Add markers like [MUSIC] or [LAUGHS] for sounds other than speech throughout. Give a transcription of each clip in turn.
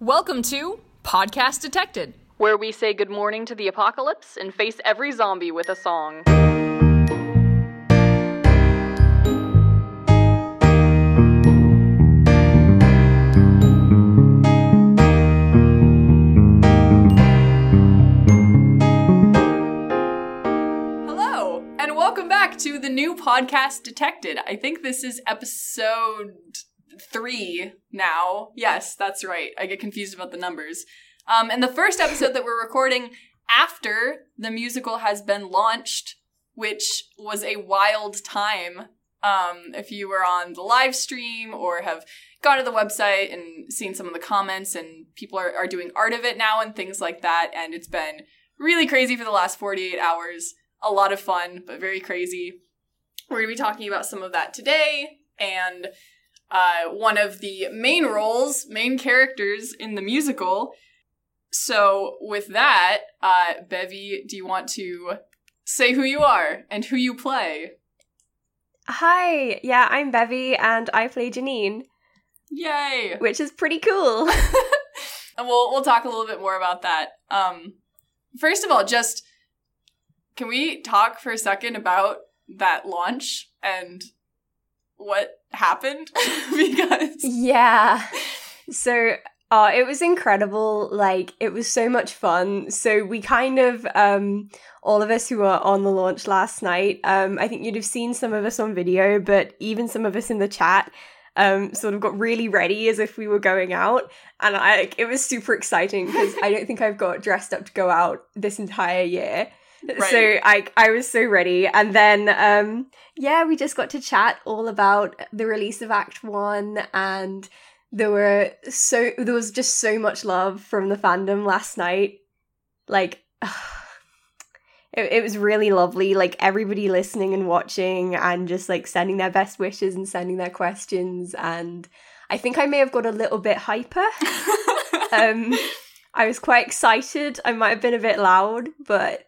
Welcome to Podcast Detected. where we say good morning to the apocalypse and face every zombie with a song. Hello, and welcome back to the new Podcast Detected. I think this is episode three now. Yes, that's right. I get confused about the numbers. Um, and the first episode that we're recording after the musical has been launched, which was a wild time. Um, if you were on the live stream or have gone to the website and seen some of the comments, and people are, are doing art of it now and things like that, and it's been really crazy for the last 48 hours. A lot of fun, but very crazy. We're going to be talking about some of that today, and uh, one of the main roles, main characters in the musical. So, with that, uh, Bevy, do you want to say who you are and who you play? Hi, yeah, I'm Bevy and I play Janine, Yay! which is pretty cool. [LAUGHS] [LAUGHS] and we'll we'll talk a little bit more about that. Um, first of all, just can we talk for a second about that launch and what happened? [LAUGHS] because yeah. So, uh, it was incredible. Like, it was so much fun. So, we kind of, um, all of us who were on the launch last night, um, I think you'd have seen some of us on video, but even some of us in the chat, um, sort of got really ready as if we were going out. And I, it was super exciting because I don't think I've got dressed up to go out this entire year. [LAUGHS] Right. So I I was so ready, and then um yeah, we just got to chat all about the release of Act One, and there were so there was just so much love from the fandom last night. Like, [SIGHS] it, it was really lovely. Like everybody listening and watching, and just like sending their best wishes and sending their questions, and I think I may have got a little bit hyper. [LAUGHS] um, I was quite excited. I might have been a bit loud, but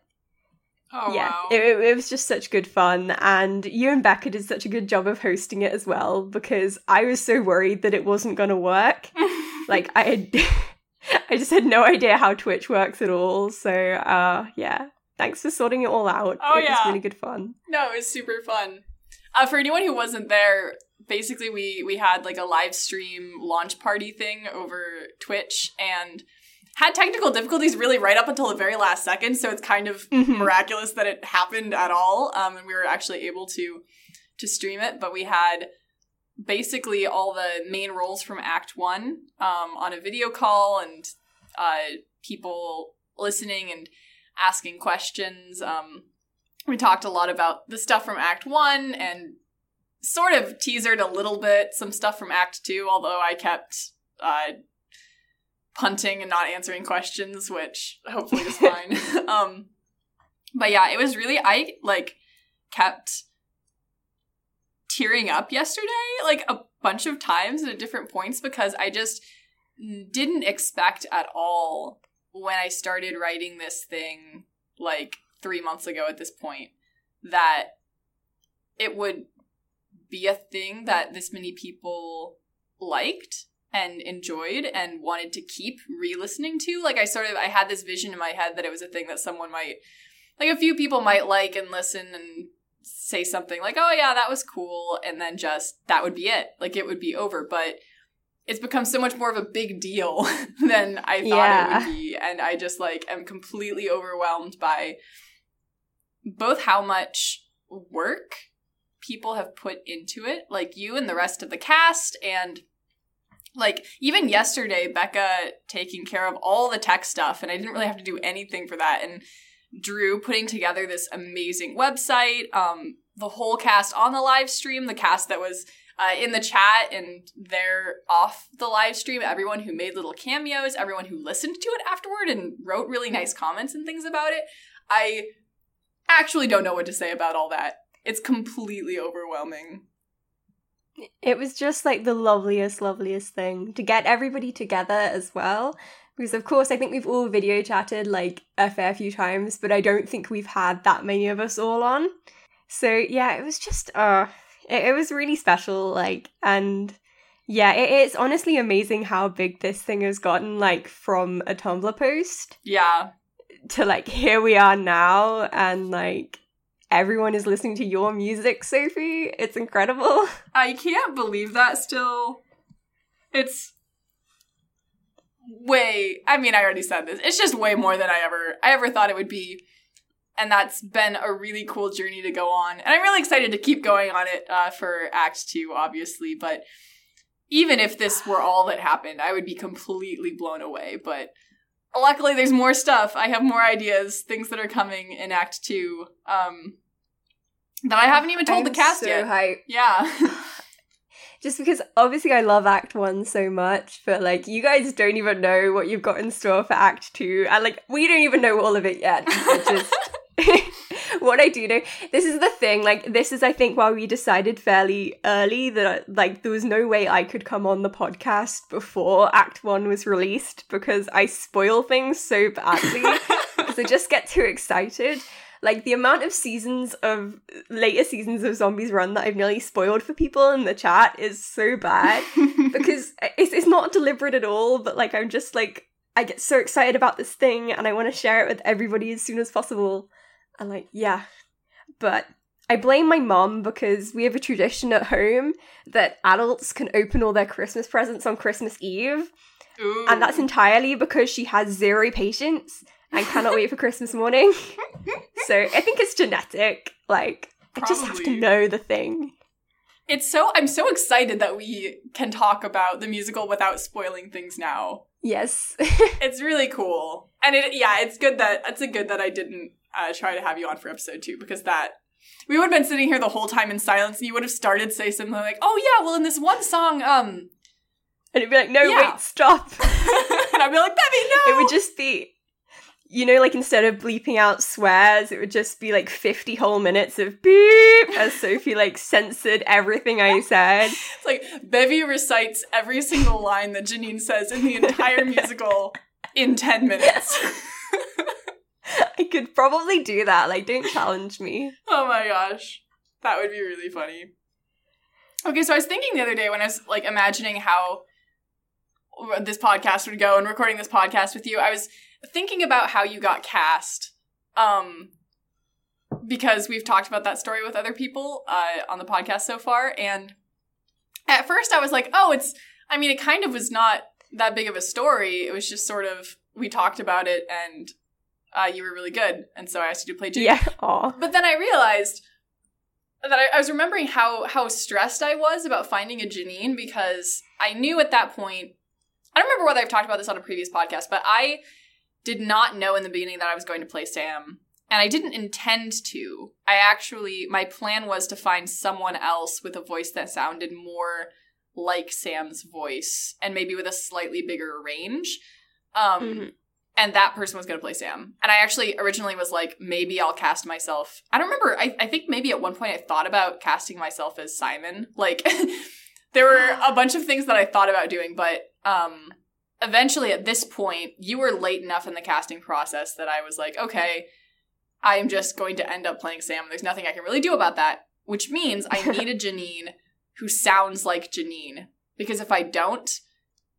oh yeah, wow, it, it, was just such good fun. And you and Becca did such a good job of hosting it as well because I was so worried that it wasn't going to work. [LAUGHS] like, I had, [LAUGHS] I just had no idea how Twitch works at all. So, uh, yeah, thanks for sorting it all out. Oh, it was really good fun. no, it was super fun. Uh, for anyone who wasn't there, basically we we had like a live stream launch party thing over Twitch and had technical difficulties really right up until the very last second. So it's kind of Mhm. miraculous that it happened at all, um, and we were actually able to to stream it. But we had basically all the main roles from Act One um, on a video call, and uh, people listening and asking questions. Um, we talked a lot about the stuff from Act One and sort of teasered a little bit some stuff from Act Two, although I kept uh, punting and not answering questions, which hopefully is fine. [LAUGHS] [LAUGHS] um, but yeah, it was really I like kept tearing up yesterday, like a bunch of times at different points because I just didn't expect at all when I started writing this thing like three months ago at this point that it would be a thing that this many people liked and enjoyed and wanted to keep re-listening to like i sort of i had this vision in my head that it was a thing that someone might like a few people might like and listen and say something like oh yeah that was cool and then just that would be it. Like it would be over. But it's become so much more of a big deal [LAUGHS] than i thought Yeah. it would be. And i just like am completely overwhelmed by both how much work people have put into it like you and the rest of the cast and like even yesterday becca taking care of all the tech stuff and i didn't really have to do anything for that. And drew putting together this amazing website um the whole cast on the live stream the cast that was uh, in the chat and they're off the live stream everyone who made little cameos everyone who listened to it afterward and wrote really nice comments and things about it. I actually don't know what to say about all that. It's completely overwhelming It was just like the loveliest, loveliest thing to get everybody together as well. Because of course, I think we've all video chatted like a fair few times, but I don't think we've had that many of us all on. So yeah, it was just uh it, it was really special. Like, and Yeah, it is honestly amazing how big this thing has gotten, like from a Tumblr post Yeah. to like here we are now, and like everyone is listening to your music, Sophie. It's incredible. [LAUGHS] I can't believe that still. It's way I mean, I already said this. It's just way more than I ever I ever thought it would be. And that's been a really cool journey to go on. And I'm really excited to keep going on it uh, for Act 2, obviously. But even if this were all that happened, I would be completely blown away. But luckily, there's more stuff. I have more ideas, things that are coming in Act 2 um, that I haven't even told I'm the cast so yet. hyped. Yeah. [LAUGHS] [LAUGHS] Just because obviously I love Act One so much, but like you guys don't even know what you've got in store for Act Two, and like we don't even know all of it yet. It's just [LAUGHS] [LAUGHS] what I do know. This is the thing. Like this is, I think, why we decided fairly early that like there was no way I could come on the podcast before Act One was released because I spoil things so badly [LAUGHS] because I just get too excited. Like the amount of seasons of later seasons of Zombies Run that I've nearly spoiled for people in the chat is so bad [LAUGHS] because it's it's not deliberate at all. But like I'm just like I get so excited about this thing and I want to share it with everybody as soon as possible. And like yeah, but I blame my mom because we have a tradition at home that adults can open all their Christmas presents on Christmas Eve, Ooh. and that's entirely because she has zero patience and cannot wait for [LAUGHS] Christmas morning. so I think it's genetic. Like I just have to know the thing. It's so I'm so excited that we can talk about the musical without spoiling things now. Yes. [LAUGHS] It's really cool. And it yeah, it's good that it's a good that I didn't uh, try to have you on for episode 2 because that we would have been sitting here the whole time in silence and you would have started say something like, "Oh yeah, well in this one song um and it'd be like, no, Yeah. wait, stop. [LAUGHS] [LAUGHS] and I'd be like, "Bevy, no." It would just be, you know, like instead of bleeping out swears, it would just be like 50 whole minutes of beep as Sophie like censored everything I [LAUGHS] said. It's like Bevy recites every single line that Janine says in the entire musical in 10 minutes. [LAUGHS] I could probably do that. Like, don't challenge me. Oh my gosh. That would be really funny. Okay, so I was thinking the other day when I was like imagining how this podcast would go and recording this podcast with you, I was thinking about how you got cast. Um because we've talked about that story with other people uh, on the podcast so far and at first I was like, "Oh, it's I mean, it kind of was not that big of a story. It was just sort of we talked about it and uh, you were really good, and so I asked you to play Jake. Yeah. Aw. But then I realized that I, I was remembering how how stressed I was about finding a Janine because I knew at that point. I don't remember whether I've talked about this on a previous podcast, but I did not know in the beginning that I was going to play Sam, and I didn't intend to. I actually my plan was to find someone else with a voice that sounded more like Sam's voice and maybe with a slightly bigger range. Um, Mhm. And that person was going to play Sam. And I actually originally was like, maybe I'll cast myself. I don't remember. I, I think maybe at one point I thought about casting myself as Simon. [LAUGHS] Like, there were a [GASPS] bunch of things that I thought about doing, but um, eventually at this point, you were late enough in the casting process that I was like, okay, I am just going to end up playing Sam. There's nothing I can really do about that, which means I need a [LAUGHS] Janine who sounds like Janine. Because if I don't,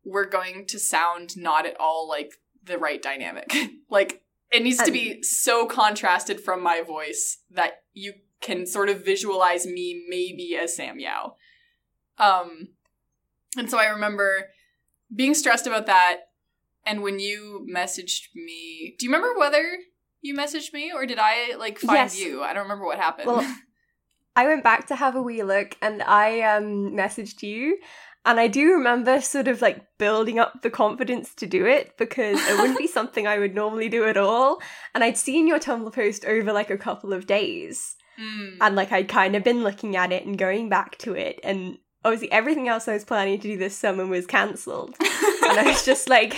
we're going to sound not at all like the right dynamic. [LAUGHS] like it needs to be so contrasted from my voice that you can sort of visualize me maybe as Sam Yao. Um and so I remember being stressed about that and when you messaged me, do you remember whether you messaged me or did I like find Yes. you? I don't remember what happened. Well, [LAUGHS] I went back to have a wee look and I um messaged you and I do remember sort of like building up the confidence to do it because it wouldn't be [LAUGHS] something I would normally do at all. And I'd seen your Tumblr post over like a couple of days. Mm. And like I'd kind of been looking at it and going back to it and obviously everything else I was planning to do this summer was cancelled. and I was just like,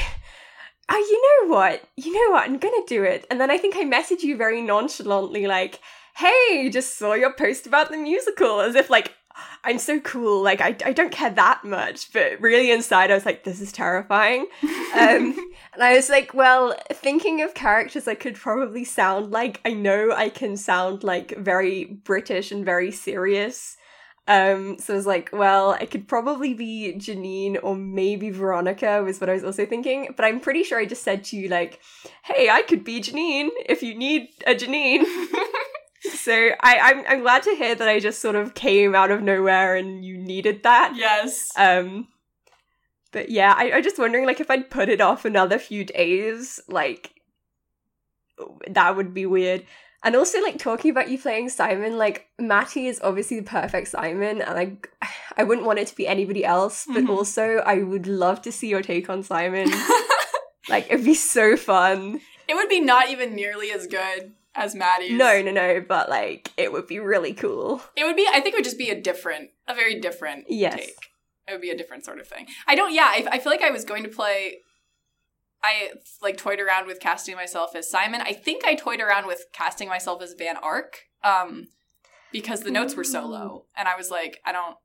oh, [LAUGHS] you know what? You know what? I'm gonna do it. And then I think I messaged you very nonchalantly, like, hey, just saw your post about the musical, as if like I'm so cool. Like I, I don't care that much, but really inside I was like, this is terrifying. Um, [LAUGHS] and I was like, well, thinking of characters I could probably sound like, I know I can sound like very British and very serious. Um, so I was like, well, I could probably be Janine or maybe Veronica was what I was also thinking. But I'm pretty sure I just said to you like, hey, I could be Janine if you need a Janine. [LAUGHS] so I, I'm I'm glad to hear that I just sort of came out of nowhere and you needed that. yes. Um, but yeah, I, I'm just wondering like if I'd put it off another few days, like that would be weird. And also, like talking about you playing Simon, like Matty is obviously the perfect Simon, and I, [SIGHS] I wouldn't want it to be anybody else. But Mhm. also, I would love to see your take on Simon. [LAUGHS] like, it'd be so fun. it would be not even nearly as good as Maddie's. No, no, no, but like, it would be really cool. It would be. I think it would just be a different, a very different Yes. take. It would be a different sort of thing. I don't. Yeah, I, I feel like I was going to play. I like toyed around with casting myself as Simon. I think I toyed around with casting myself as Van Ark, um, because the notes were so low, and I was like, I don't,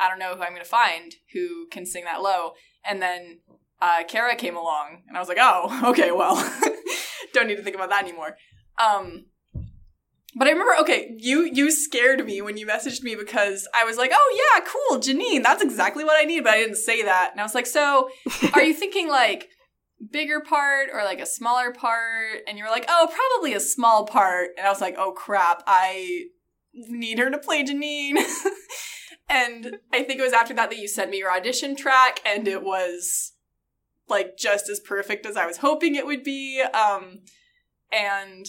I don't know who I'm going to find who can sing that low. And then uh, Kara came along, and I was like, oh, [LAUGHS] okay, well, [LAUGHS] don't need to think about that anymore. Um, but I remember, okay, you you scared me when you messaged me because I was like, oh yeah, cool, Janine, that's exactly what I need, but I didn't say that, and I was like, so are you [LAUGHS] thinking like bigger part or like a smaller part? And you were like, oh, probably a small part, and I was like, oh crap, I need her to play Janine. [LAUGHS] and I think it was after that that you sent me your audition track, and it was like just as perfect as I was hoping it would be. Um, and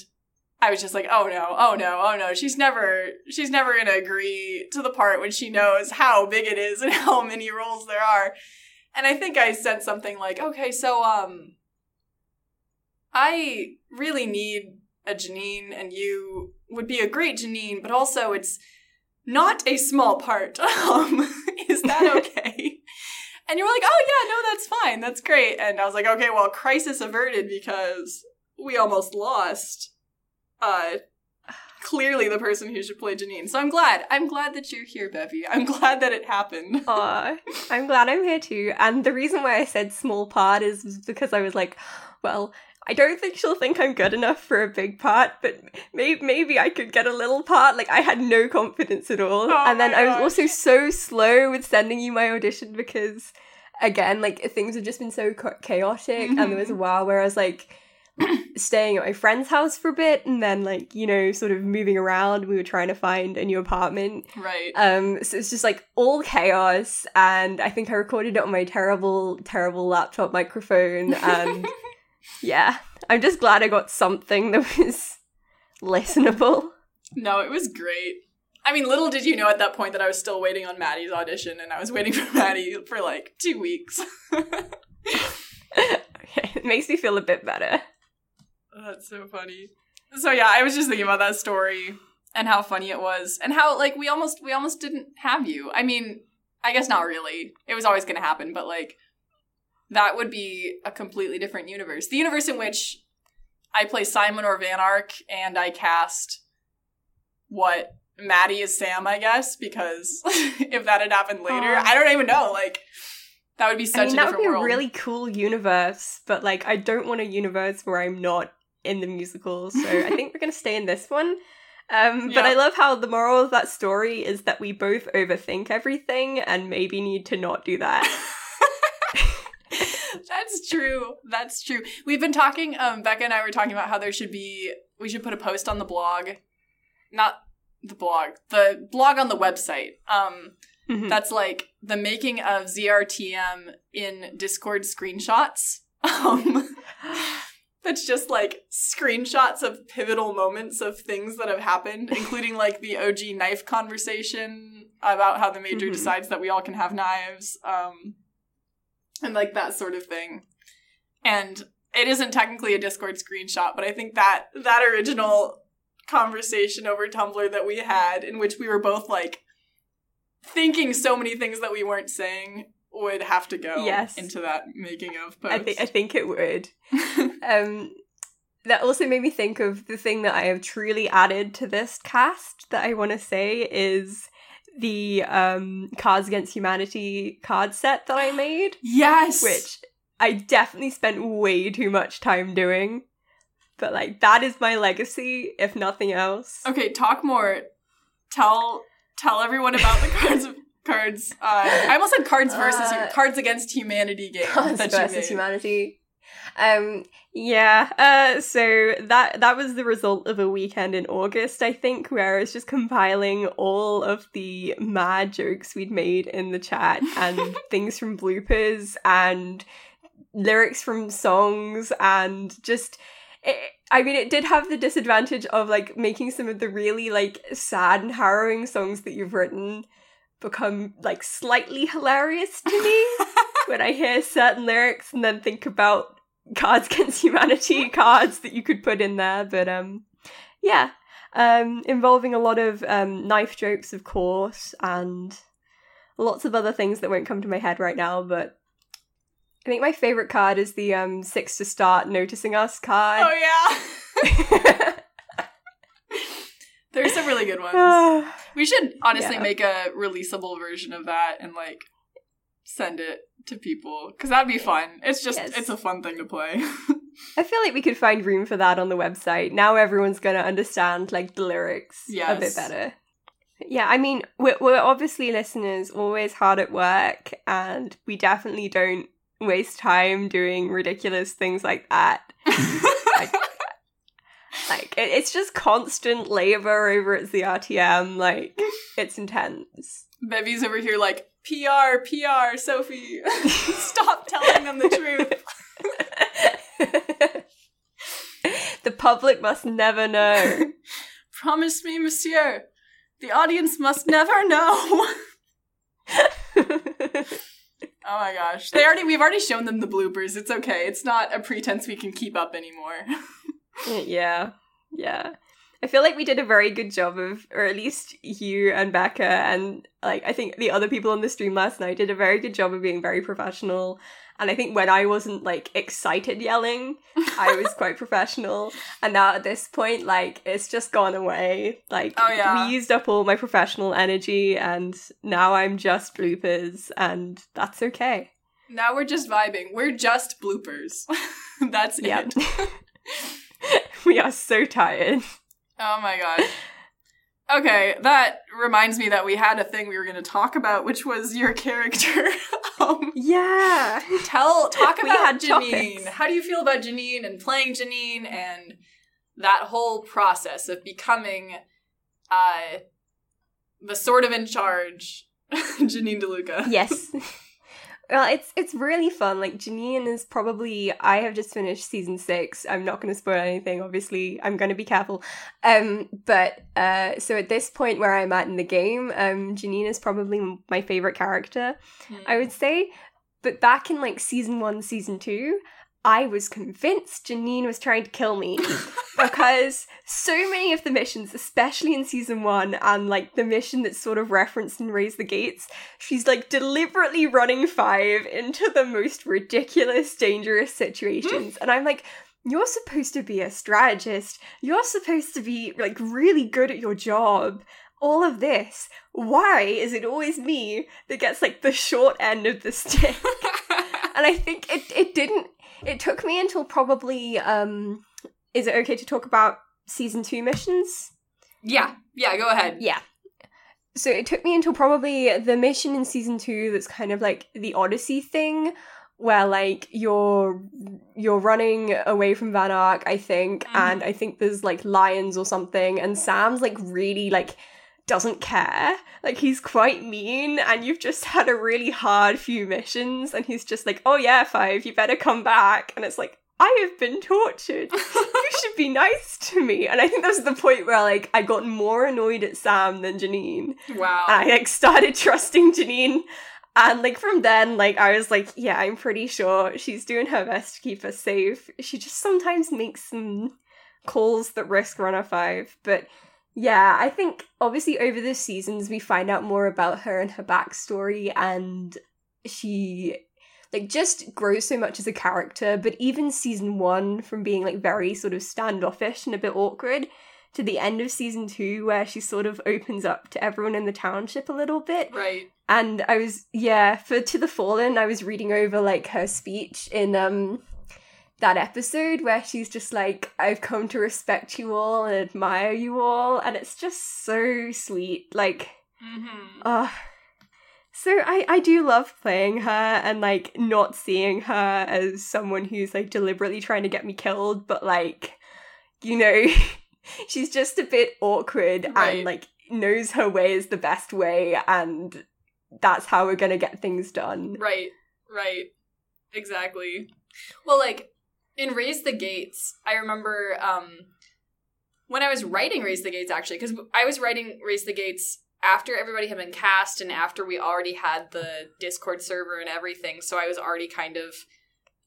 I was just like, oh no, oh no, oh no. She's never, she's never gonna agree to the part when she knows how big it is and [LAUGHS] how many roles there are. And I think I said something like, okay, so um, I really need a Janine, and you would be a great Janine, but also it's not a small part. [LAUGHS] Um, is that [LAUGHS] okay? and you were like, oh yeah, no, that's fine, that's great. And I was like, okay, well, crisis averted because we almost lost. Uh, clearly the person who should play Janine. So I'm glad. I'm glad that you're here, Bevy. I'm glad that it happened. [LAUGHS] Aw, I'm glad I'm here too. And the reason why I said small part is because I was like, well, I don't think she'll think I'm good enough for a big part, but maybe maybe I could get a little part. Like I had no confidence at all. Oh and then I was gosh. also so slow with sending you my audition because again, like things have just been so cha- chaotic and there was a Mm-hmm. while where I was like [CLEARS THROAT] staying at my friend's house for a bit and then like, you know, sort of moving around. We were trying to find a new apartment Right. um, so it's just like all chaos, and I think I recorded it on my terrible, terrible laptop microphone, and [LAUGHS] yeah, I'm just glad I got something that was listenable. No, it was great. I mean, little did you know at that point that I was still waiting on Maddie's audition, and I was waiting [LAUGHS] for Maddie for like two weeks. [LAUGHS] Okay, it makes me feel a bit better. That's so funny. So yeah, I was just thinking about that story and how funny it was, and how like we almost we almost didn't have you. I mean, I guess not really. It was always going to happen, but like that would be a completely different universe. The universe in which I play Simon or Van Ark, and I cast what Maddie is Sam, I guess, because [LAUGHS] if that had happened later, Aw. I don't even know. Like that would be such I mean, a that would be world. a really cool universe, but like, I don't want a universe where I'm not in the musical, so I [LAUGHS] think we're gonna stay in this one. Um, But Yeah. I love how the moral of that story is that we both overthink everything and maybe need to not do that. [LAUGHS] That's true. That's true. We've been talking, um, Becca and I were talking about how there should be, we should put a post on the blog. Not the blog, the blog on the website. Um, Mhm. that's like the making of ZRTM in Discord screenshots. [LAUGHS] Um, that's just like screenshots of pivotal moments of things that have happened, including like the OG knife conversation about how the major Mhm. decides that we all can have knives, um, and like that sort of thing. And it isn't technically a Discord screenshot, but I think that that original conversation over Tumblr that we had, in which we were both like thinking so many things that we weren't saying, would have to go Yes. into that making of post. I think I think it would. [LAUGHS] Um, that also made me think of the thing that I have truly added to this cast that I want to say is the um, Cards Against Humanity card set that I made, [GASPS] yes, which I definitely spent way too much time doing. But like that is my legacy, if nothing else. Okay, talk more. Tell tell everyone about the [LAUGHS] cards cards. Uh, I almost said cards versus Uh, Cards Against Humanity game [LAUGHS] Cards that you versus made. humanity. Um yeah, uh so that that was the result of a weekend in August, I think, where I was just compiling all of the mad jokes we'd made in the chat and [LAUGHS] things from bloopers and lyrics from songs and just it, I mean it did have the disadvantage of like making some of the really like sad and harrowing songs that you've written become like slightly hilarious to me [LAUGHS] when I hear certain lyrics and then think about Cards Against Humanity [LAUGHS] cards that you could put in there. But um, yeah, um, involving a lot of um, knife jokes, of course, and lots of other things that won't come to my head right now. But I think my favorite card is the um, six to start noticing us card. Oh yeah. [LAUGHS] There's some really good ones. [SIGHS] We should honestly Yeah. make a releasable version of that and like send it to people because that'd be fun. It's just Yes. it's a fun thing to play. [LAUGHS] I feel like we could find room for that on the website. Now everyone's going to understand like the lyrics a bit better. Yeah, I mean, we're, we're obviously listeners always hard at work, and we definitely don't waste time doing ridiculous things like that. [LAUGHS] Like, it, it's just constant labor over at the RTM. Like, [LAUGHS] it's intense. Bevy's over here like PR, PR, Sophie, [LAUGHS] stop telling them the truth. [LAUGHS] the public must never know. Promise me, monsieur, the audience must never know. Oh my gosh. They already we've already shown them the bloopers. It's okay. It's not a pretense we can keep up anymore. Yeah, yeah. I feel like we did a very good job of, or at least you and Becca, and like I think the other people on the stream last night did a very good job of being very professional. And I think when I wasn't like excited yelling, I was quite [LAUGHS] professional. And now at this point, like it's just gone away. Like Oh, yeah. we used up all my professional energy, and now I'm just bloopers, and that's okay. now we're just vibing. We're just bloopers. [LAUGHS] That's it. [LAUGHS] [LAUGHS] we are so tired. Oh my god. Okay, that reminds me that we had a thing we were going to talk about, which was your character. [LAUGHS] um, Yeah. tell talk [LAUGHS] about Janine. topics. How do you feel about Janine and playing Janine and that whole process of becoming uh the sort of in charge Janine DeLuca? yes. Well, it's it's really fun. Like Janine is probably I have just finished season six. I'm not going to spoil anything. Obviously, I'm going to be careful. Um, but uh, so at this point where I'm at in the game, um, Janine is probably my favorite character. I would say. But back in like season one, season two, I was convinced Janine was trying to kill me [LAUGHS] because so many of the missions, especially in season one, and like the mission that's sort of referenced in Raise the Gates, she's like deliberately running five into the most ridiculous, dangerous situations. Mm. and I'm like, you're supposed to be a strategist. You're supposed to be like really good at your job. All of this. Why is it always me that gets like the short end of the stick? [LAUGHS] and I think it it didn't. It took me until probably. um Is it okay to talk about season two missions? yeah, yeah, go ahead. Yeah. So it took me until probably the mission in season two that's kind of like the Odyssey thing, where like you're you're running away from Van Ark, I think, Mhm. and I think there's like lions or something, and Sam's like really like doesn't care. Like he's quite mean, and you've just had a really hard few missions, and he's just like, Oh yeah, five, you better come back. And it's like, I have been tortured. you should be nice to me. And I think that was the point where like I got more annoyed at Sam than Janine. Wow. And I like started trusting Janine. And like from then, like I was like, yeah, I'm pretty sure she's doing her best to keep us safe. She just sometimes makes some calls that risk runner five. But yeah, I think obviously over the seasons we find out more about her and her backstory and she like just grows so much as a character, but even season one from being like very sort of standoffish and a bit awkward to the end of season two where she sort of opens up to everyone in the township a little bit. right. And I was yeah, for To the Fallen, I was reading over like her speech in um that episode where she's just like, I've come to respect you all and admire you all, and it's just so sweet. Like Mm-hmm. Uh, so I, I do love playing her and like not seeing her as someone who's like deliberately trying to get me killed, but like, you know, [LAUGHS] she's just a bit awkward Right. and like knows her way is the best way and that's how we're gonna get things done. Right, right. Exactly. Well, like in Raise the Gates, I remember um when I was writing Raise the Gates actually cuz I was writing Raise the Gates after everybody had been cast and after we already had the Discord server and everything, so I was already kind of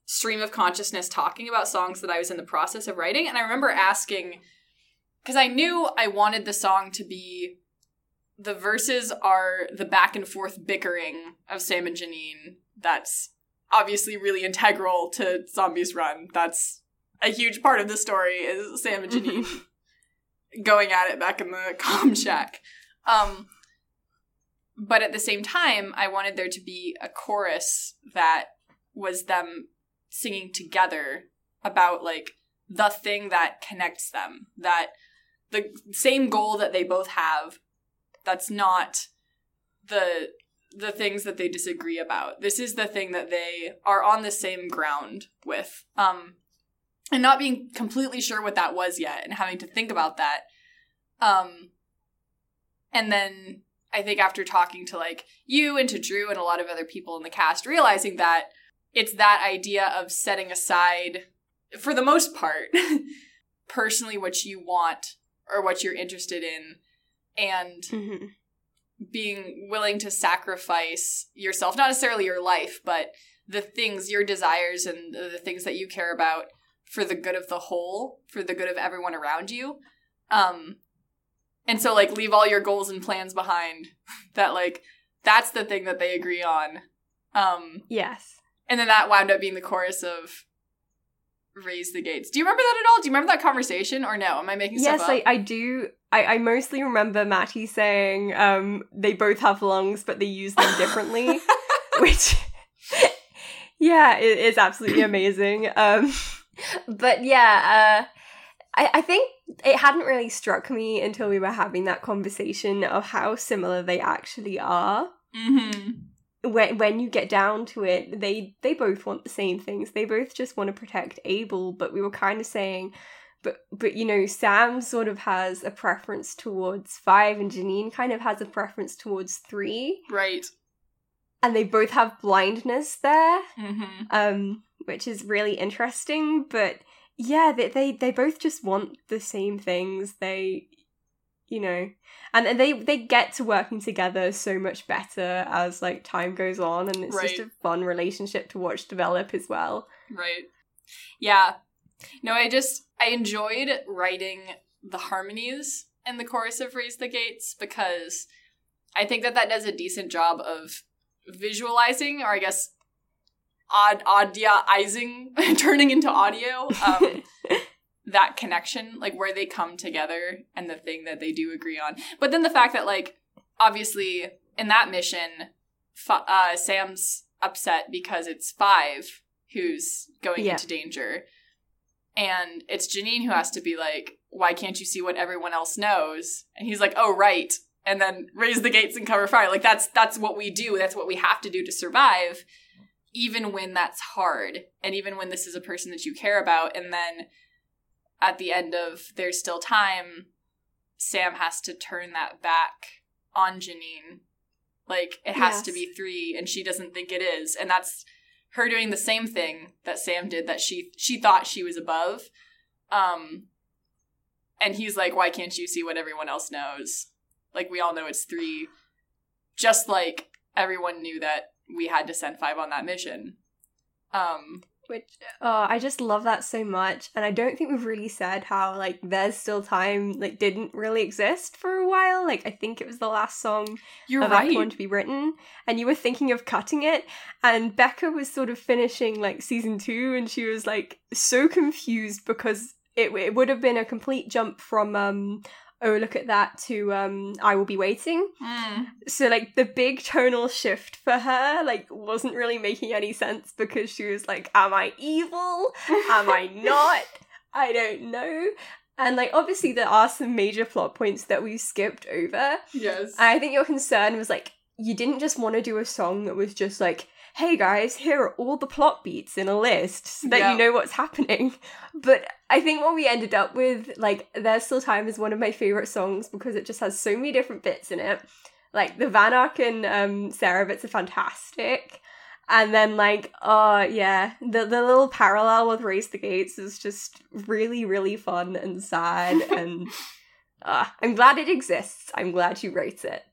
stream of consciousness talking about songs that I was in the process of writing and I remember asking cuz I knew I wanted the song to be the verses are the back and forth bickering of Sam and Janine. That's obviously really integral to Zombies Run. That's a huge part of the story is Sam and Janine [LAUGHS] going at it back in the [LAUGHS] comms shack. Um, but at the same time, I wanted there to be a chorus that was them singing together about like the thing that connects them, that the same goal that they both have that's not the the things that they disagree about. This is the thing that they are on the same ground with. Um and not being completely sure what that was yet and having to think about that. Um and then I think after talking to like you and to Drew and a lot of other people in the cast realizing that it's that idea of setting aside for the most part [LAUGHS] personally what you want or what you're interested in and Mhm. Being willing to sacrifice yourself, not necessarily your life, but the things, your desires, and the things that you care about for the good of the whole, for the good of everyone around you. Um, and so, like, leave all your goals and plans behind. [LAUGHS] that, like, that's the thing that they agree on. Um, Yes. and then that wound up being the chorus of Raise the Gates. Do you remember that at all? Do you remember that conversation or no? Am I making Yes, stuff up? I, I do. I, I mostly remember Matty saying um, they both have lungs, but they use them differently, [LAUGHS] which, yeah, it is absolutely amazing. [CLEARS THROAT] Um, but yeah, uh, I, I think it hadn't really struck me until we were having that conversation of how similar they actually are. mm-hmm. When when you get down to it, they they both want the same things. They both just want to protect Abel, but we were kind of saying but but you know sam sort of has a preference towards five and janine kind of has a preference towards three Right. and they both have blindness there Mm-hmm. um which is really interesting but yeah they they, they both just want the same things they you know and and they they get to working together so much better as like time goes on and it's just a fun relationship to watch develop as well Right. Yeah. No, I just I enjoyed writing the harmonies in the chorus of Raise the Gates because I think that that does a decent job of visualizing, or I guess odd audioizing, [LAUGHS] turning into audio. Um, [LAUGHS] that connection, like where they come together and the thing that they do agree on. But then the fact that, like, obviously in that mission, uh, Sam's upset because it's Five who's going Yeah. into danger. And it's Janine who has to be like, why can't you see what everyone else knows? And he's like, oh, right. And then raise the gates and cover fire. Like that's that's what we do. That's what we have to do to survive, even when that's hard, and even when this is a person that you care about. And then at the end of There's Still Time, Sam has to turn that back on Janine. Like it has to be three, and she doesn't think it is, and that's her doing the same thing that Sam did that she she thought she was above. Um and he's like, Why can't you see what everyone else knows? Like we all know it's three. Just like everyone knew that we had to send five on that mission. Um Which oh, I just love that so much, and I don't think we've really said how like "There's Still Time" like didn't really exist for a while. Like I think it was the last song you're of right. Act to be written, and you were thinking of cutting it. And Becca was sort of finishing like season two, and she was like so confused because it it would have been a complete jump from um oh look at that to um I will be waiting. Mm. So like the big tonal shift for her like wasn't really making any sense because she was like, am I evil? Am I [LAUGHS] not? I don't know. And like obviously there are some major plot points that we skipped over. Yes. I think your concern was like you didn't just want to do a song that was just like, hey guys, here are all the plot beats in a list so that you know what's happening. [LAUGHS] But I think what we ended up with, like, There's Still Time is one of my favorite songs because it just has so many different bits in it. Like the Van Ark and um, Sarah bits are fantastic. And then like, oh yeah, the the little parallel with Raise the Gates is just really, really fun and sad [LAUGHS] and uh, I'm glad it exists. I'm glad she writes it.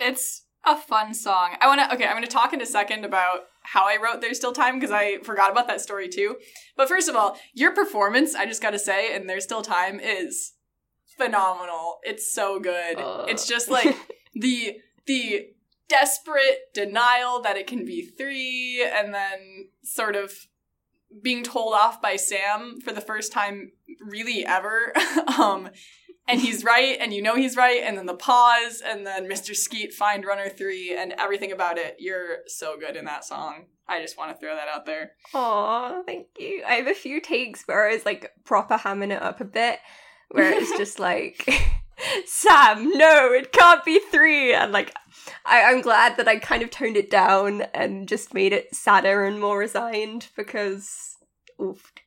It's a fun song. I want to okay, I'm going to talk in a second about how I wrote There's Still Time because I forgot about that story too. But first of all, your performance, I just got to say, in There's Still Time is phenomenal. It's so good. Uh. It's just like [LAUGHS] the the desperate denial that it can be 3 and then sort of being told off by Sam for the first time really ever. [LAUGHS] um and he's [LAUGHS] right, and you know he's right, and then the pause, and then Mr. Skeet find Runner 3, and everything about it. You're so good in that song. I just want to throw that out there. Aw, thank you. I have a few takes where I was like proper hamming it up a bit, where it's just [LAUGHS] like, [LAUGHS] Sam, no, it can't be three. And like, I- I'm glad that I kind of toned it down and just made it sadder and more resigned because, oofed.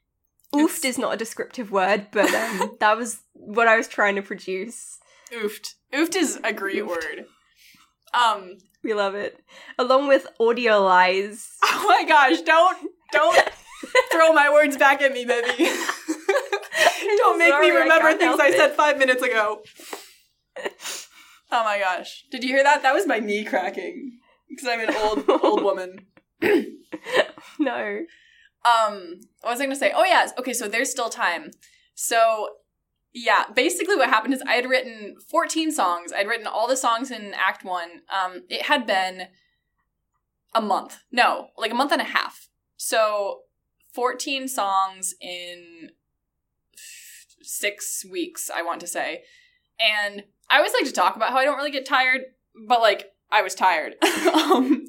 Oofed is not a descriptive word, but um, [LAUGHS] that was what I was trying to produce. Oofed. Oofed is a great Oofed. word. Um, We love it. Along with audio lies. [LAUGHS] oh my gosh, don't, don't [LAUGHS] throw my words back at me, baby. don't make Sorry, me remember can't things I it. said five minutes ago. Oh my gosh. Did you hear that? That was my knee cracking. Because I'm an old, old woman. No. Um, what was I gonna say? Oh yeah, okay, so there's still time. So yeah, basically what happened is I had written 14 songs. I'd written all the songs in Act One. Um, it had been a month. No, like a month and a half. So 14 songs in six weeks, I want to say. And I always like to talk about how I don't really get tired, but like I was tired. [LAUGHS] um,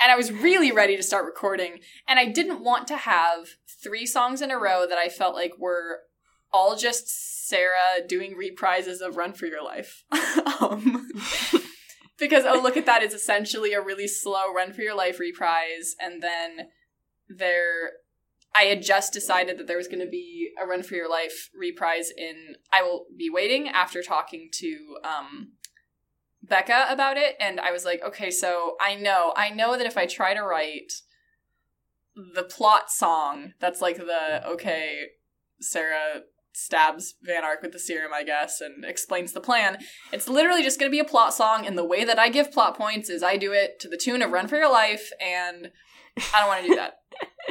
and I was really ready to start recording. And I didn't want to have three songs in a row that I felt like were all just Sarah doing reprises of Run for Your Life. [LAUGHS] um, [LAUGHS] because, oh, look at that. It's essentially a really slow Run for Your Life reprise. And then there, I had just decided that there was going to be a Run for Your Life reprise in I Will Be Waiting after talking to um, Becca about it. And I was like, okay, so I know, I know that if I try to write the plot song, that's like the, okay, Sarah stabs Van Ark with the serum, I guess, and explains the plan. It's literally just going to be a plot song, and the way that I give plot points is I do it to the tune of Run for Your Life, and I don't want to do that. [LAUGHS]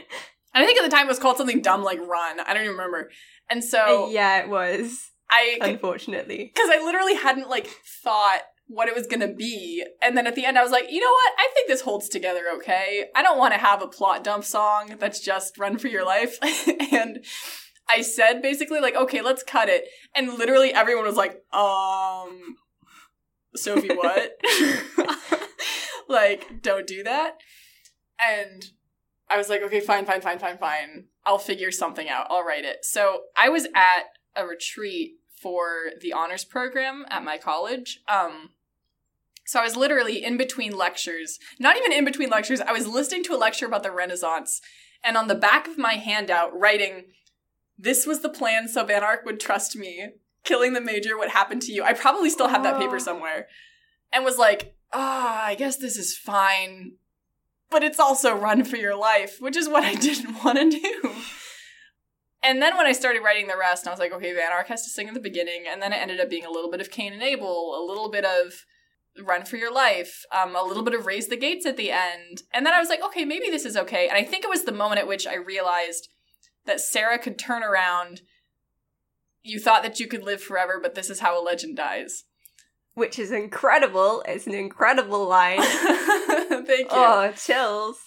and I think at the time it was called something dumb like Run. I don't even remember. And so yeah, it was. I, Unfortunately. [LAUGHS] because I literally hadn't like thought what it was gonna be, and then at the end I was like, you know what? I think this holds together okay. I don't want to have a plot dump song that's just "Run for Your Life," [LAUGHS] and I said basically like, okay, let's cut it, and literally everyone was like, um, Sophie, what? [LAUGHS] like, don't do that, and. I was like, okay, fine, fine, fine, fine, fine. I'll figure something out. I'll write it. So I was at a retreat for the honors program at my college. Um, so I was literally in between lectures, not even in between lectures. I was listening to a lecture about the Renaissance, and on the back of my handout, writing, "This was the plan, so Van Ark would trust me. Killing the major would happen to you." I probably still have that paper Oh. somewhere, and was like, "Ah, I guess this is fine." But it's also run for your life, which is what I [LAUGHS] didn't want to do. And then when I started writing the rest, I was like, okay, Van Ark has to sing at the beginning, and then it ended up being a little bit of Cain and Abel, a little bit of Run for Your Life, um, a little bit of Raise the Gates at the end. And then I was like, okay, maybe this is okay. And I think it was the moment at which I realized that Sarah could turn around. You thought that you could live forever, but this is how a legend dies. Which is incredible. It's an incredible line. [LAUGHS] Thank you. oh, chills.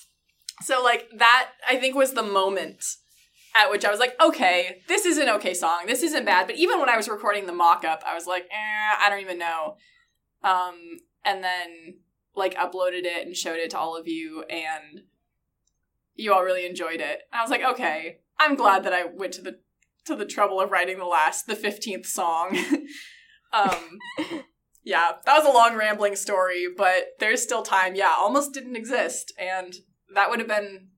So like that I think was the moment at which I was like, okay, this is an okay song. This isn't bad. But even when I was recording the mock-up, I was like, eh, I don't even know. Um, and then like uploaded it and showed it to all of you and you all really enjoyed it. And I was like, okay, I'm glad that I went to the to the trouble of writing the last, the 15th song. [LAUGHS] um, yeah, that was a long rambling story, but there's still time. Yeah, almost didn't exist. And that would have been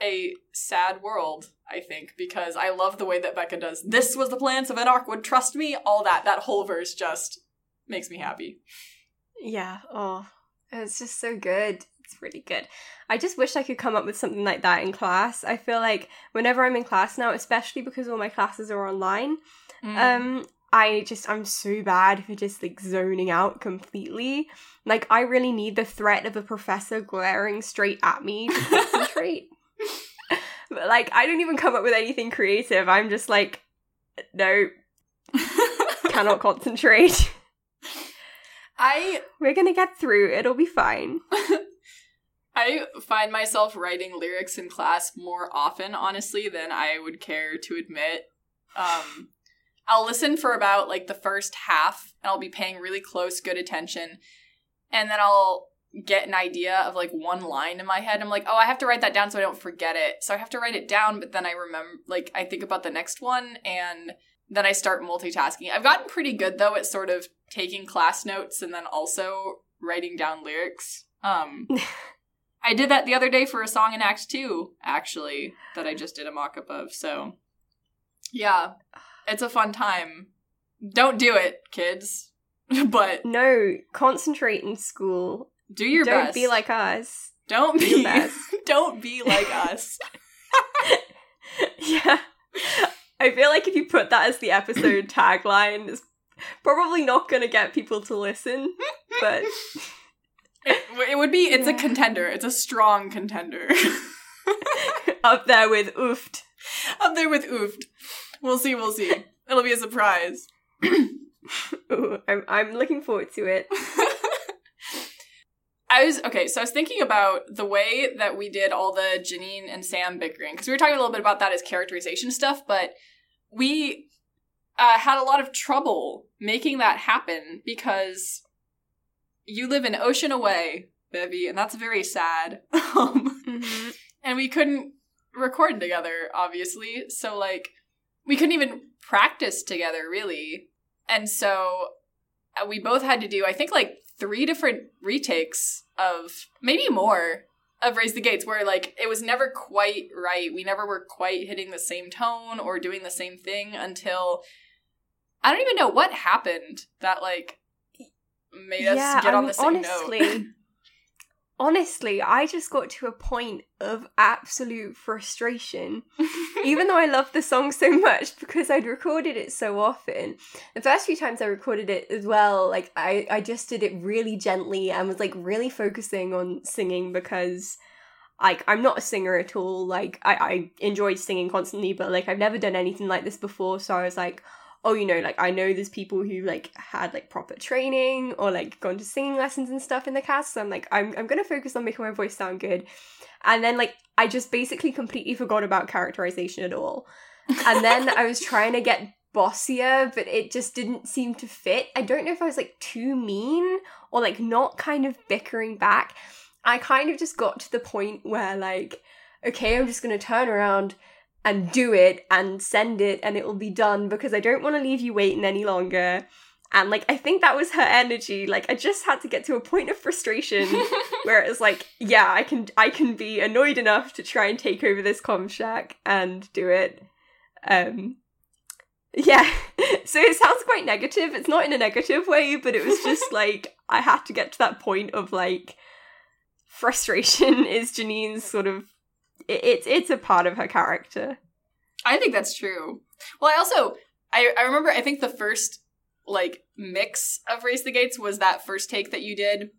a sad world, I think, because I love the way that Becca does. This was the plan, so Van Ark would trust me. All that, that whole verse just makes me happy. Yeah. Oh, it's just so good. It's really good. I just wish I could come up with something like that in class. I feel like whenever I'm in class now, especially because all my classes are online, Mm. um, I just I'm so bad for just like zoning out completely. Like I really need the threat of a professor glaring straight at me to [LAUGHS] concentrate. But [LAUGHS] like I don't even come up with anything creative. I'm just like, no, [LAUGHS] cannot concentrate. I We're gonna get through. It'll be fine. [LAUGHS] I find myself writing lyrics in class more often, honestly, than I would care to admit. Um, I'll listen for about like the first half, and I'll be paying really close, good attention, and then I'll get an idea of like one line in my head. I'm like, oh, I have to write that down so I don't forget it. So I have to write it down, but then I remember, like, I think about the next one, and then I start multitasking. I've gotten pretty good though at sort of taking class notes and then also writing down lyrics. Um, [LAUGHS] I did that the other day for a song in Act Two, actually, that I just did a mock up of. So, yeah, it's a fun time. Don't do it, kids, [LAUGHS] but No, concentrate in school. Do your don't best. be like us. don't do be best. [LAUGHS] don't be like us. [LAUGHS] yeah. I feel like if you put that as the episode [COUGHS] tagline, it's probably not going to get people to listen, but [LAUGHS] It, it would be. It's a contender. It's a strong contender. up there with oofed. Up there with oofed. We'll see. We'll see. It'll be a surprise. [COUGHS] Ooh, I'm, I'm looking forward to it. I was okay, so I was thinking about the way that we did all the Janine and Sam bickering because we were talking a little bit about that as characterization stuff, but we uh, had a lot of trouble making that happen because you live an ocean away, Bevy, and that's very sad. [LAUGHS] um, Mhm. and we couldn't record together, obviously. So like we couldn't even practice together really. And so uh, we both had to do I think like three different retakes of maybe more of Raise the Gates where like it was never quite right. We never were quite hitting the same tone or doing the same thing until I don't even know what happened that like made us Yeah, get I on mean, the same honestly, note. [LAUGHS] honestly, I just got to a point of absolute frustration. [LAUGHS] Even though I loved the song so much because I'd recorded it so often. The first few times I recorded it as well, like I, I just did it really gently and was like really focusing on singing because like I'm not a singer at all. Like I, I enjoy singing constantly, but like I've never done anything like this before. So I was like, oh, you know, like I know there's people who like had like proper training or like gone to singing lessons and stuff in the cast. So I'm like, I'm I'm gonna focus on making my voice sound good. And then like I just basically completely forgot about characterization at all. And then I was trying to get bossier, but it just didn't seem to fit. I don't know if I was like too mean or like not kind of bickering back. I kind of just got to the point where like, okay, I'm just gonna turn around and do it and send it and it will be done because I don't want to leave you waiting any longer. And like I think that was her energy. Like I just had to get to a point of frustration [LAUGHS] where it was like, yeah, I can I can be annoyed enough to try and take over this comms shack and do it. Um yeah. [LAUGHS] so it sounds quite negative. It's not in a negative way, but it was just [LAUGHS] like I had to get to that point of like frustration is Janine's sort of it's it's a part of her character. I think that's true. Well, I also I, I remember I think the first like mix of Raise the Gates was that first take that you did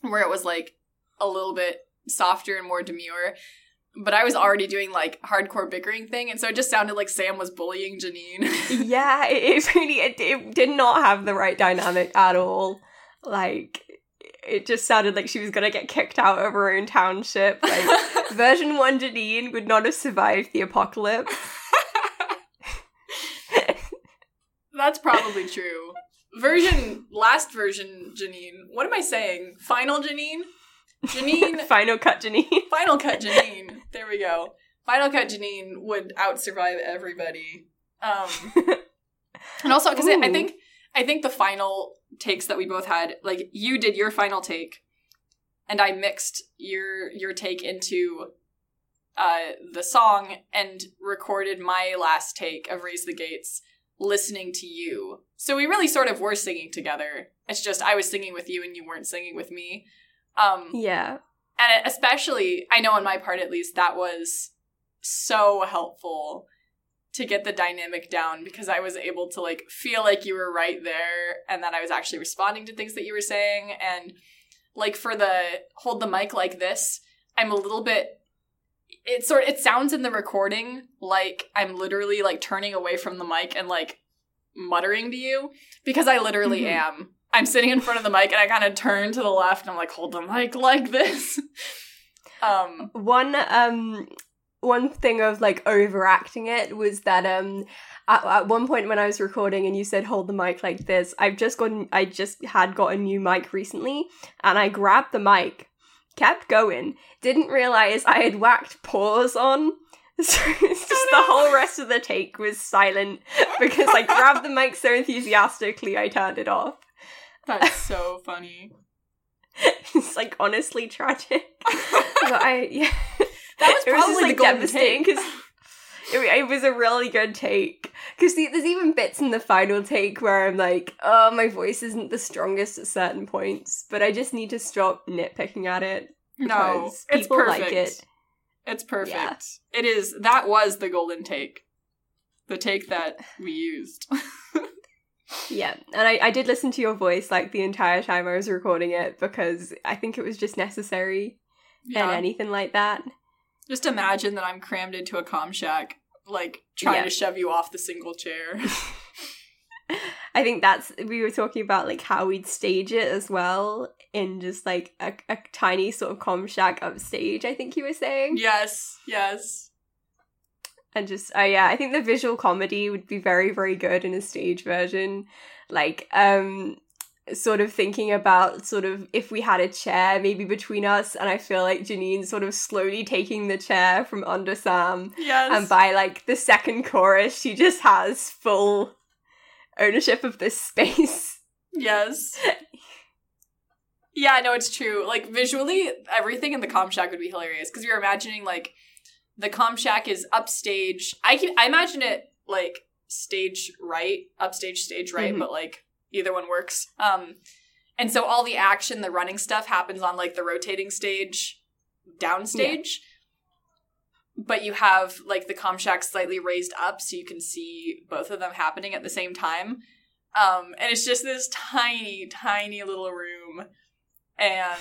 where it was like a little bit softer and more demure. But I was already doing like hardcore bickering thing, and so it just sounded like Sam was bullying Janine. yeah, it, it really it, it did not have the right dynamic at all. Like it just sounded like she was gonna get kicked out of her own township. Like [LAUGHS] version one Janine would not have survived the apocalypse. [LAUGHS] That's probably true. Version last version Janine. What am I saying? Final Janine? Janine [LAUGHS] Final cut Janine. Final Cut Janine. There we go. Final Cut Janine would out survive everybody. Um, and also because I think I think the final takes that we both had, like you did your final take, and I mixed your your take into uh, the song and recorded my last take of Raise the Gates, listening to you. So we really sort of were singing together. It's just I was singing with you and you weren't singing with me. Um, Yeah. and especially i know on my part at least that was so helpful to get the dynamic down because i was able to like feel like you were right there and that i was actually responding to things that you were saying. And like for the hold the mic like this i'm a little bit it sort it sounds in the recording like i'm literally like turning away from the mic and like muttering to you because i literally Mhm. am. I'm sitting in front of the mic and i kind of turn to the left and i'm like hold the mic like this. [LAUGHS] Um One um one thing of like overacting it was that um at, at one point when I was recording and you said hold the mic like this, I've just gotten I just had got a new mic recently and I grabbed the mic, kept going, didn't realize I had whacked pause on. [LAUGHS] So it's just the whole rest of the take was silent because I grabbed the mic so enthusiastically I turned it off. that's so [LAUGHS] funny it's like honestly tragic. [LAUGHS] but I yeah. That was it was probably just the like golden devastating take. because [LAUGHS] [LAUGHS] it, it was a really good take. Because there's even bits in the final take where I'm like, oh, my voice isn't the strongest at certain points, but I just need to stop nitpicking at it. no it's perfect like it. it's perfect Yeah. it is that was the golden take the take that we used [LAUGHS] Yeah, and I, I did listen to your voice like the entire time I was recording it because I think it was just necessary yeah anything like that. Just imagine that i'm crammed into a comms shack like trying Yeah. to shove you off the single chair [LAUGHS] [LAUGHS] I think that's we were talking about like how we'd stage it as well in just like a, a tiny sort of comms shack upstage. I think you were saying, yes yes and just oh yeah, I think the visual comedy would be very very good in a stage version. Like um, sort of thinking about sort of if we had a chair maybe between us, and I feel like Janine sort of slowly taking the chair from under Sam, yes and by like the second chorus, she just has full ownership of this space. Yes. yeah, no, it's true. Like visually, everything in the comms shack would be hilarious because you're imagining like the comms shack is upstage. I can I imagine it like stage right, upstage stage right, Mhm. but like either one works. Um, and so all the action, the running stuff happens on like the rotating stage, downstage. But you have like the comms shack slightly raised up so you can see both of them happening at the same time. Um, and it's just this tiny, tiny little room, and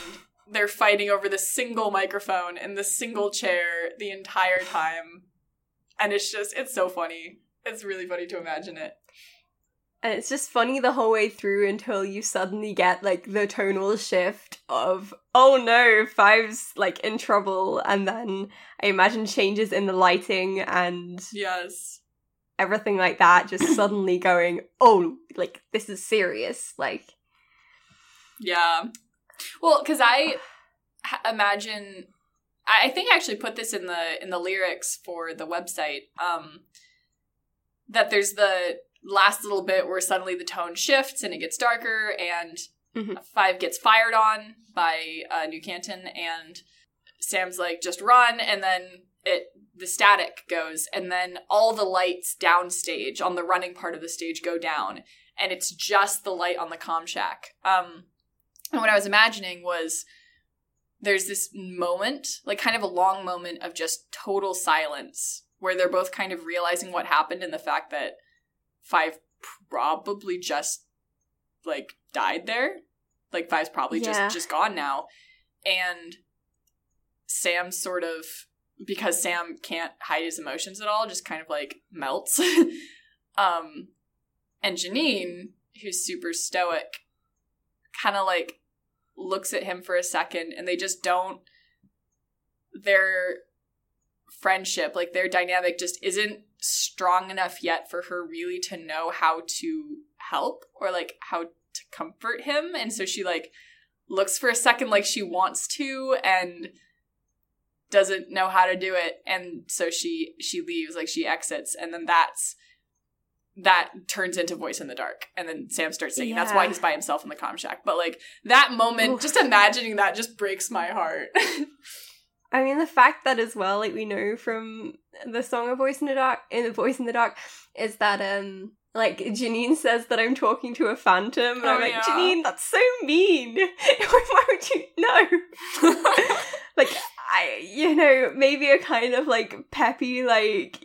they're fighting over the single microphone and the single chair the entire time. And it's just, it's so funny. It's really funny to imagine it. And it's just funny the whole way through until you suddenly get like the tonal shift of, oh no, Five's like in trouble. And then I imagine changes in the lighting and Yes. everything like that just [COUGHS] suddenly going, oh, like this is serious. Like, Yeah. Well, because I imagine, I I think I actually put this in the in the lyrics for the website. Um, that there's the last little bit where suddenly the tone shifts and it gets darker, and Mhm. Five gets fired on by uh, New Canton, and Sam's like, "Just run," and then it the static goes, and then all the lights downstage on the running part of the stage go down, and it's just the light on the comms shack. Um, and what I was imagining was there's this moment, like kind of a long moment of just total silence, where they're both kind of realizing what happened and the fact that Five probably just like died there. Like Five's probably Yeah. just just gone now. And Sam sort of because Sam can't hide his emotions at all, just kind of like melts. [LAUGHS] um and Janine, who's super stoic, kind of like looks at him for a second and they just don't their friendship like their dynamic just isn't strong enough yet for her really to know how to help or like how to comfort him. And so she like looks for a second like she wants to and doesn't know how to do it. And so she she leaves like she exits. And then that's that turns into voice in the dark. And then sam starts singing. That's why he's by himself in the comms shack. But like that moment Oof. just imagining that just breaks my heart [LAUGHS] I mean, the fact that as well, like we know from the song "A Voice in the Dark," in "The Voice in the Dark," is that um, like Janine says that I'm talking to a phantom, and Oh, I'm like, yeah. Janine, that's so mean. [LAUGHS] Why would you [LAUGHS] know? [LAUGHS] like, I, you know, maybe a kind of like peppy, like,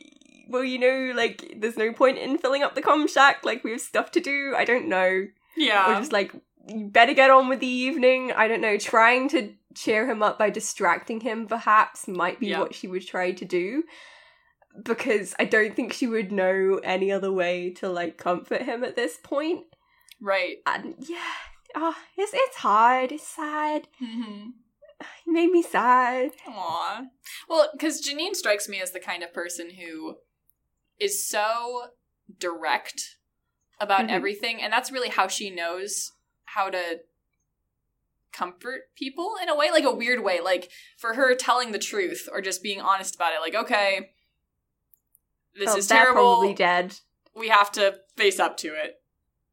well, you know, like there's no point in filling up the comms shack. Like we have stuff to do. I don't know. Yeah, or just like you better get on with the evening. I don't know, trying to cheer him up by distracting him perhaps might be Yeah. what she would try to do. Because I don't think she would know any other way to like comfort him at this point. right And yeah, oh, it's it's hard. It's sad. mm-hmm. It made me sad. Aw. Well, because Janine strikes me as the kind of person who is so direct about Mhm. everything, and that's really how she knows how to comfort people in a way, like a weird way. Like for her telling the truth or just being honest about it, like, okay, this Oh, is terrible. Probably dead. We have to face up to it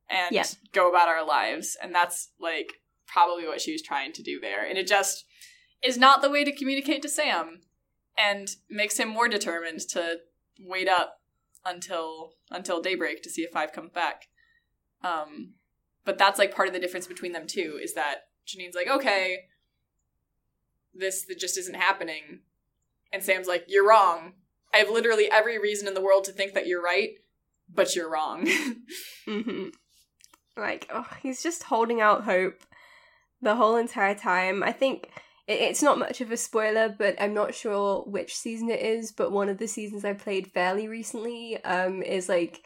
and Yeah. go about our lives. And that's like probably what she was trying to do there. And it just is not the way to communicate to Sam and makes him more determined to wait up until until daybreak to see if Five comes back. Um but that's like part of the difference between them too, is that Janine's like, okay, this that just isn't happening. And Sam's like, You're wrong. I have literally every reason in the world to think that you're right, but you're wrong. [LAUGHS] hmm Like, oh, he's just holding out hope the whole entire time. I think it, it's not much of a spoiler, but I'm not sure which season it is. But one of the seasons I played fairly recently um, is like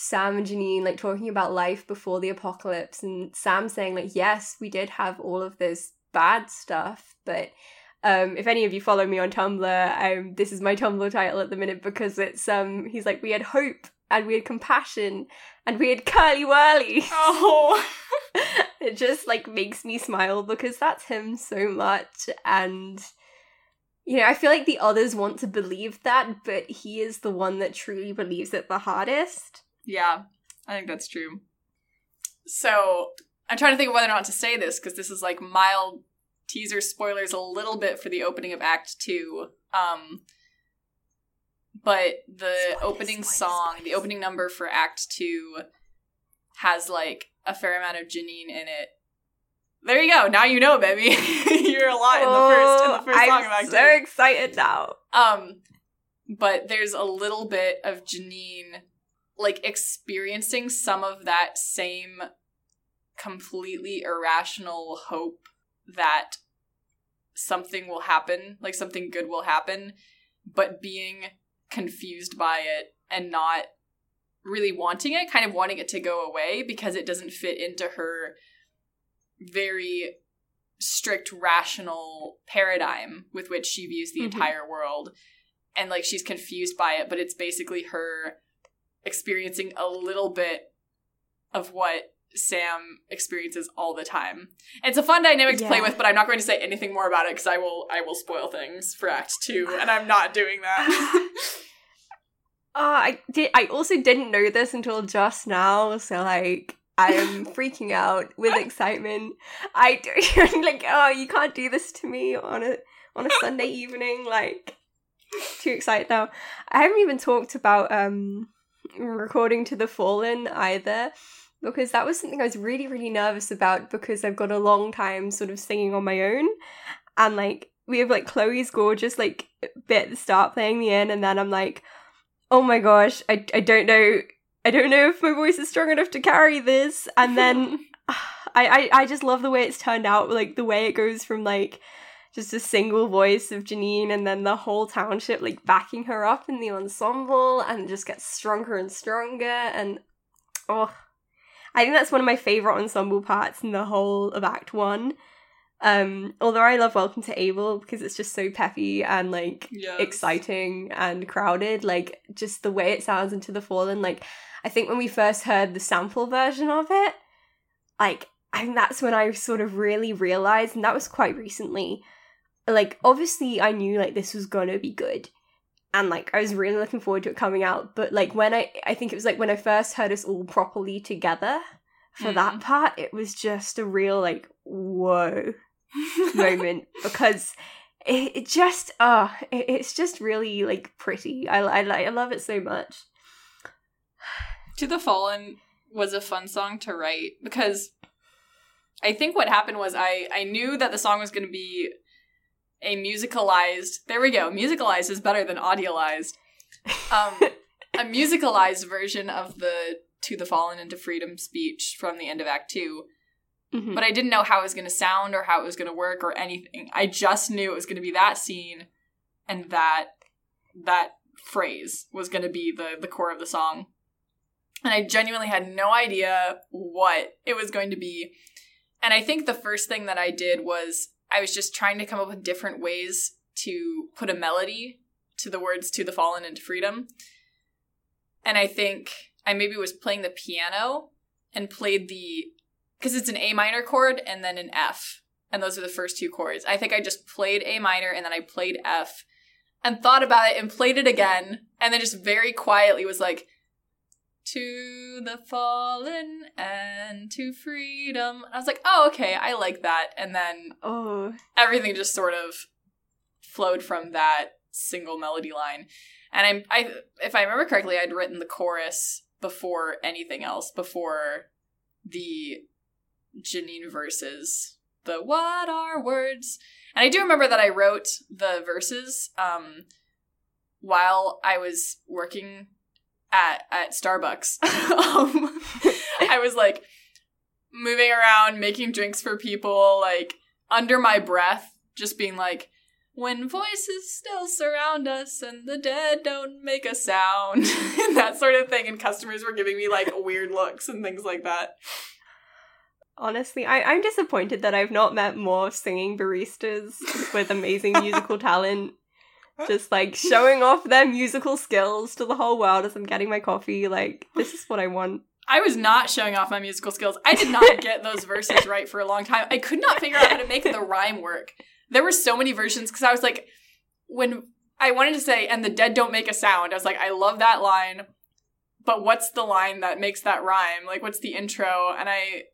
Sam and Janine like talking about life before the apocalypse, and Sam saying like, "Yes, we did have all of this bad stuff, but." Um, if any of you follow me on Tumblr, um, this is my Tumblr title at the minute because it's um, he's like we had hope and we had compassion and we had Curly Wurly. oh. [LAUGHS] it just like makes me smile because that's him so much and you know i feel like the others want to believe that but he is the one that truly believes it the hardest Yeah, I think that's true. So I'm trying to think of whether or not to say this because this is like mild teaser spoilers a little bit for the opening of Act Two. Um, but the Spoilers, opening spoilers, song, the opening number for Act Two, has like a fair amount of Janine in it. There you go. Now you know, baby. [LAUGHS] You're a lot in the first in the first Oh, I'm song of Act so Two. excited now Um, but there's a little bit of Janine like experiencing some of that same completely irrational hope that something will happen, like something good will happen, but being confused by it and not really wanting it, kind of wanting it to go away because it doesn't fit into her very strict rational paradigm with which she views the Mhm. entire world and like she's confused by it but it's basically her experiencing a little bit of what Sam experiences all the time. It's a fun dynamic to play with, but I'm not going to say anything more about it because I will I will spoil things for Act Two, and I'm not doing that. Oh, [LAUGHS] I did. I also didn't know this until just now, so like I am [LAUGHS] freaking out with excitement. I do, [LAUGHS] like, oh, you can't do this to me on a on a Sunday evening. Like, too excited now. I haven't even talked about um recording to the Fallen either, because that was something I was really really nervous about because I've got a long time sort of singing on my own, and like we have like Chloe's gorgeous like bit at the start playing the end, and then I'm like oh my gosh, I, I don't know, I don't know if my voice is strong enough to carry this. And then [LAUGHS] [SIGHS] I, I, I just love the way it's turned out, like the way it goes from like just a single voice of Janine and then the whole township like backing her up in the ensemble and it just gets stronger and stronger and oh I think that's one of my favourite ensemble parts in the whole of Act One. Um, although I love Welcome to Abel because it's just so peppy and like Yes. exciting and crowded. Like just the way it sounds into the fallen. Like I think when we first heard the sample version of it, like I think that's when I sort of really realized, and that was quite recently. Like obviously I knew like this was gonna be good. and like I was really looking forward to it coming out. But like when I, I think it was like when I first heard us all properly together for that Mm. part, it was just a real like whoa [LAUGHS] moment because it, it just uh it, it's just really like pretty. I I I love it so much. To the Fallen was a fun song to write because I think what happened was I I knew that the song was going to be a musicalized. There we go. Musicalized is better than audialized. Um, a [LAUGHS] musicalized version of the "To the Fallen into Freedom" speech from the end of Act Two. Mhm. But I didn't know how it was going to sound or how it was going to work or anything. I just knew it was going to be that scene and that that phrase was going to be the the core of the song. And I genuinely had no idea what it was going to be. And I think the first thing that I did was I was just trying to come up with different ways to put a melody to the words to the fallen and to freedom. And I think I maybe was playing the piano and played the because it's an A minor chord and then an F. And those are the first two chords. I think I just played A minor and then I played F and thought about it and played it again and then just very quietly was like, to the fallen and to freedom. I was like, oh, okay, I like that. And then Oh, everything just sort of flowed from that single melody line. And I, I, if I remember correctly, I'd written the chorus before anything else, before the Janine verses, the "What are words?" And I do remember that I wrote the verses um, while I was working at at Starbucks. [LAUGHS] um, I was like moving around, making drinks for people, like under my breath, just being like, when voices still surround us and the dead don't make a sound, [LAUGHS] and that sort of thing. And customers were giving me like weird looks and things like that. honestly, I, I'm disappointed that I've not met more singing baristas with amazing musical talent. Just like showing off their musical skills to the whole world as I'm getting my coffee. Like, this is what I want. I was not showing off my musical skills. I did not [LAUGHS] get those verses right for a long time. I could not figure out how to make the rhyme work. There were so many versions because I was like, when I wanted to say, and the dead don't make a sound, I was like, I love that line, but what's the line that makes that rhyme? Like, what's the intro? And I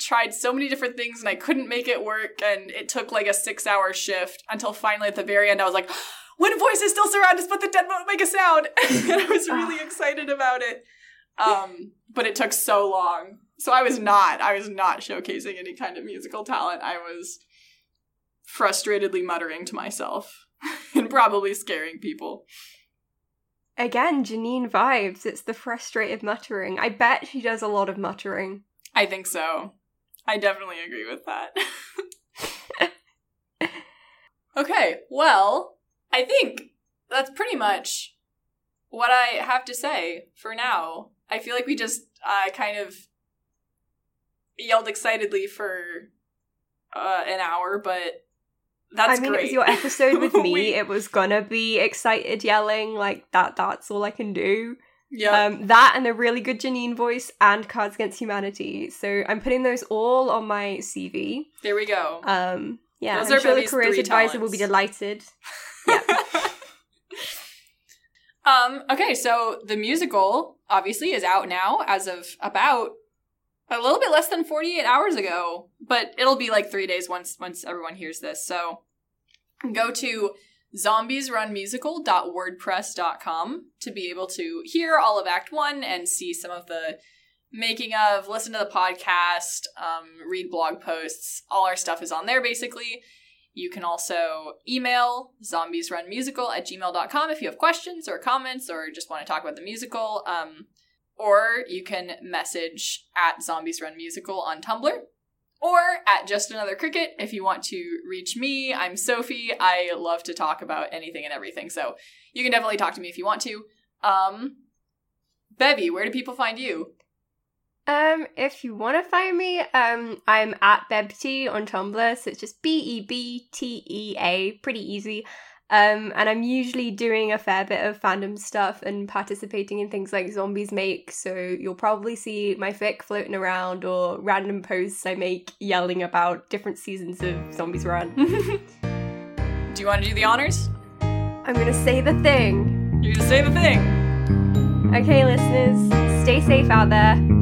tried so many different things and I couldn't make it work. And it took like a six hour shift until finally at the very end, I was like, when voices still surround us, but the dead won't make a sound. [LAUGHS] and I was really excited about it. Um, but it took so long. So I was not, I was not showcasing any kind of musical talent. I was frustratedly muttering to myself [LAUGHS] and probably scaring people. Again, Janine vibes. It's the frustrated muttering. I bet she does a lot of muttering. I think so. I definitely agree with that. [LAUGHS] okay, well, I think that's pretty much what I have to say for now. I feel like we just uh, kind of yelled excitedly for uh, an hour, but that's I mean, great. it was your episode with [LAUGHS] me. We- it was gonna be excited yelling like that. That's all I can do. yeah. Um, that and a really good Janine voice and Cards Against Humanity. So I'm putting those all on my CV. there we go. Um, yeah, Those I'm are sure the careers advisor will be delighted. [LAUGHS] um, okay, so the musical obviously is out now as of about a little bit less than 48 hours ago, but it'll be like 3 days once once everyone hears this. So go to zombiesrunmusical.wordpress.com to be able to hear all of Act 1 and see some of the making of, listen to the podcast, um, read blog posts. All our stuff is on there basically. You can also email zombiesrunmusical at gmail.com if you have questions or comments or just want to talk about the musical. Um, or you can message at Zombies Run Musical on Tumblr. Or at Just Another Cricket if you want to reach me. I'm Sophie. I love to talk about anything and everything, so you can definitely talk to me if you want to. Um, Bevy, where do people find you? Um, if you want to find me, um, I'm at Bebtea on Tumblr, so it's just B E B T E A, pretty easy. Um, and I'm usually doing a fair bit of fandom stuff and participating in things like Zombies Make, so you'll probably see my fic floating around or random posts I make yelling about different seasons of Zombies Run. [LAUGHS] do you want to do the honors? I'm gonna say the thing. You're gonna say the thing. Okay, listeners, stay safe out there.